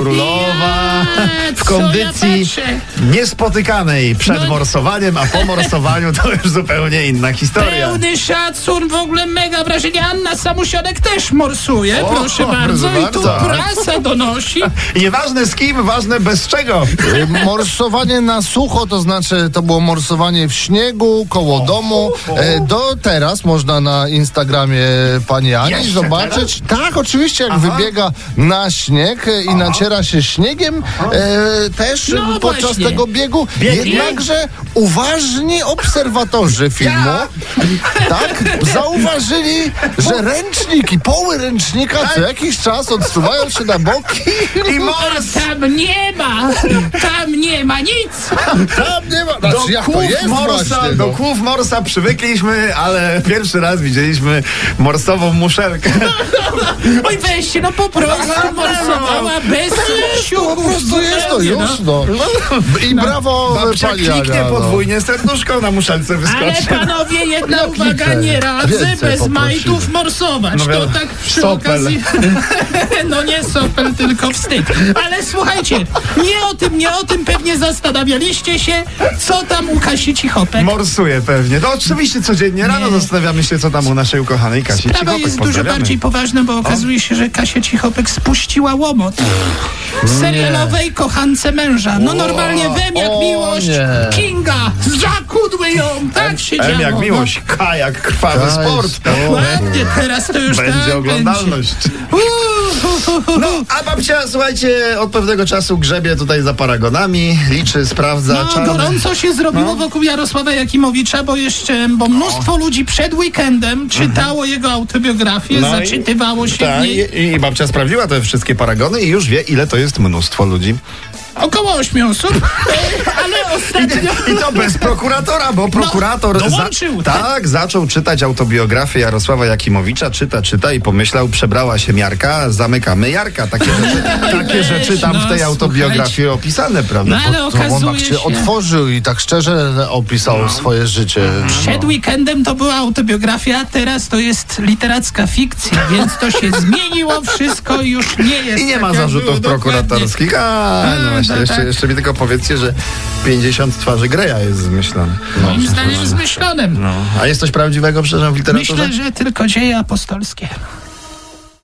królowa. Ja, w kondycji niespotykanej przed No- morsowaniem, a po morsowaniu to już zupełnie inna historia. Pełny szacun, w ogóle mega wrażenie. Anna Samusiadek też morsuje, O, proszę proszę bardzo. I tu bardzo. prasa donosi. Nieważne z kim, ważne bez czego. Y, Morsowanie na sucho, to znaczy to było morsowanie w śniegu, koło domu. E, Do teraz można na Instagramie pani Ani Jeszcze zobaczyć. Tak, oczywiście, jak Aha. wybiega na śnieg i naciera się śniegiem e, też No podczas właśnie. tego biegu. Biegnie? Jednakże uważni obserwatorzy filmu tak, zauważyli, że ręczniki, poły ręcznika co jakiś czas odsuwają się na boki. I mors Tam nie ma, tam nie ma nic. Tam nie ma. do Znaczy, jak to kłów jest morsa, właśnie, do no. kłów morsa przywykliśmy, ale pierwszy raz widzieliśmy morsową muszelkę. Oj weźcie, no po prostu morsowała bez Po siuchów. prostu jest to zupełnie, już, no. I brawo Babcia pani kliknie Ania, no. podwójnie, serduszko na muszelce Ale wyskoczy. panowie, jedna Ja uwaga, kliknę. nie radzę Więcej bez poprosimy. majtów morsować. No to wiadomo, tak przy sopel. okazji. no nie sopel, tylko wstyd. Ale słuchajcie, nie o tym, nie o tym pewnie zastanawialiście się, co tam u Kasi Cichopek. Morsuje pewnie. No oczywiście codziennie rano Nie. zastanawiamy się, co tam u naszej ukochanej Kasi Sprawa Cichopek. jest dużo Pozdrawiamy. bardziej poważna, bo okazuje się, że Kasia Cichopek spuściła łomot serialowej kochance męża. No normalnie wem jak O, miłość nie. Kinga zakudły ją, tak się działo. M jak no. miłość, K jak krwawy Kaj, sport. sport. Ładnie, teraz to już Będzie tak oglądalność. Będzie. No, a babcia, słuchajcie, od pewnego czasu grzebie tutaj za paragonami, liczy, sprawdza, No, czarny. gorąco się zrobiło wokół Jarosława Jakimowicza, bo jeszcze, bo mnóstwo ludzi przed weekendem czytało jego autobiografię, Mhm. No i- zaczytywało się w Tak, niej. i, i babcia sprawdziła te wszystkie paragony i już wie, ile to jest mnóstwo ludzi. Około ośmiu osób, ale ostatnio... I to bez prokuratora, bo prokurator No, dołączył, tak? tak, zaczął czytać autobiografię Jarosława Jakimowicza, czyta, czyta i pomyślał, przebrała się Miarka, zamykamy Jarka. Takie rzeczy, takie weź, rzeczy tam no, w tej autobiografii opisane, prawda? No ale To on tak okazuje się otworzył i tak szczerze opisał swoje życie. Przed weekendem to była autobiografia, teraz to jest literacka fikcja, więc to się zmieniło wszystko i już nie jest I nie tak, ma jak zarzutów prokuratorskich. A, no właśnie, tak, jeszcze, jeszcze mi tylko powiedzcie, że 50 twarzy Greja jest zmyślone. Moim zdaniem zmyślonym. No. A jest coś prawdziwego, przepraszam, w literaturze? Myślę, że tylko dzieje apostolskie.